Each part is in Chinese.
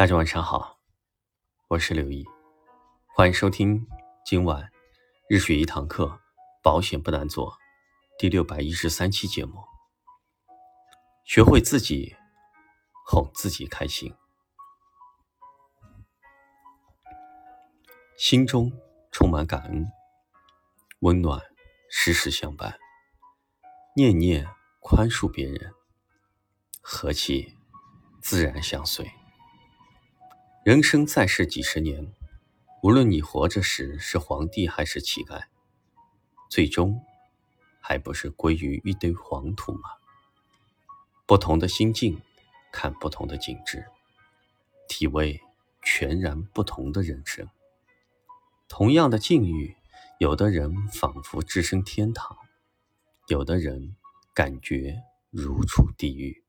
大家晚上好，我是刘毅，欢迎收听今晚日学一堂课，保险不难做第六百一十三期节目。学会自己哄自己开心，心中充满感恩，温暖时时相伴，念念宽恕别人，和气自然相随。人生在世几十年，无论你活着时是皇帝还是乞丐，最终还不是归于一堆黄土吗？不同的心境，看不同的景致，体味全然不同的人生。同样的境遇，有的人仿佛置身天堂，有的人感觉如处地狱。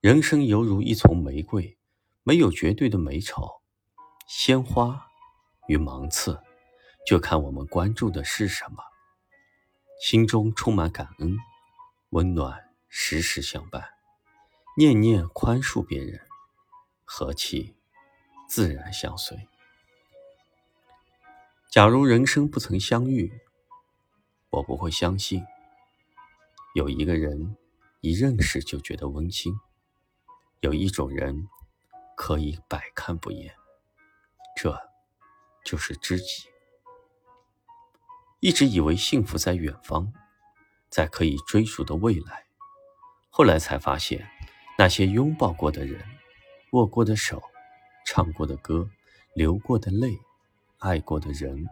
人生犹如一丛玫瑰。没有绝对的美丑，鲜花与芒刺，就看我们关注的是什么。心中充满感恩，温暖时时相伴，念念宽恕别人，和气自然相随。假如人生不曾相遇，我不会相信有一个人一认识就觉得温馨，有一种人。可以百看不厌，这就是知己。一直以为幸福在远方，在可以追逐的未来，后来才发现，那些拥抱过的人、握过的手、唱过的歌、流过的泪、爱过的人，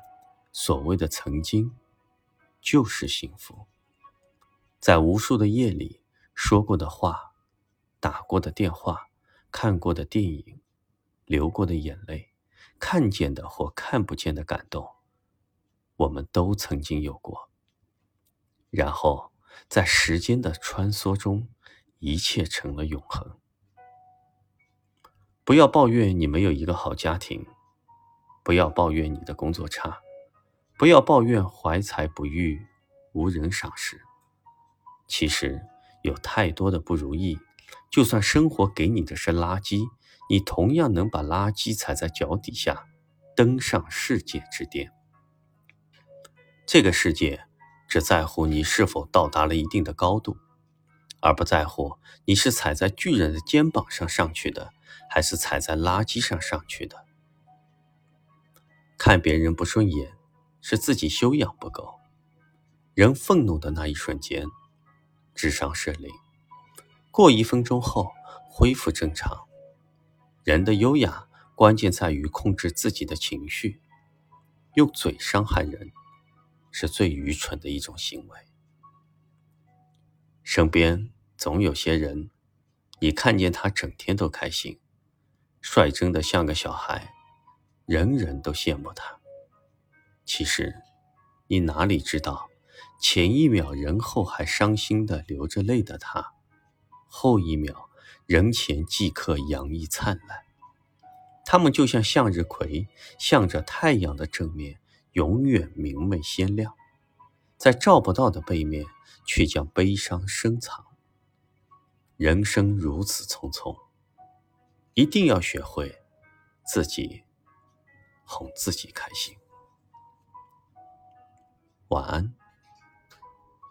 所谓的曾经，就是幸福。在无数的夜里说过的话，打过的电话。看过的电影，流过的眼泪，看见的或看不见的感动，我们都曾经有过。然后，在时间的穿梭中，一切成了永恒。不要抱怨你没有一个好家庭，不要抱怨你的工作差，不要抱怨怀才不遇，无人赏识。其实，有太多的不如意。就算生活给你的是垃圾，你同样能把垃圾踩在脚底下，登上世界之巅。这个世界只在乎你是否到达了一定的高度，而不在乎你是踩在巨人的肩膀上上去的，还是踩在垃圾上上去的。看别人不顺眼，是自己修养不够。人愤怒的那一瞬间，智商是零。过一分钟后恢复正常。人的优雅关键在于控制自己的情绪。用嘴伤害人，是最愚蠢的一种行为。身边总有些人，你看见他整天都开心，率真的像个小孩，人人都羡慕他。其实，你哪里知道，前一秒人后还伤心的流着泪的他。后一秒，人前即刻洋溢灿烂。他们就像向日葵，向着太阳的正面，永远明媚鲜亮；在照不到的背面，却将悲伤深藏。人生如此匆匆，一定要学会自己哄自己开心。晚安，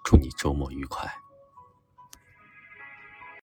祝你周末愉快。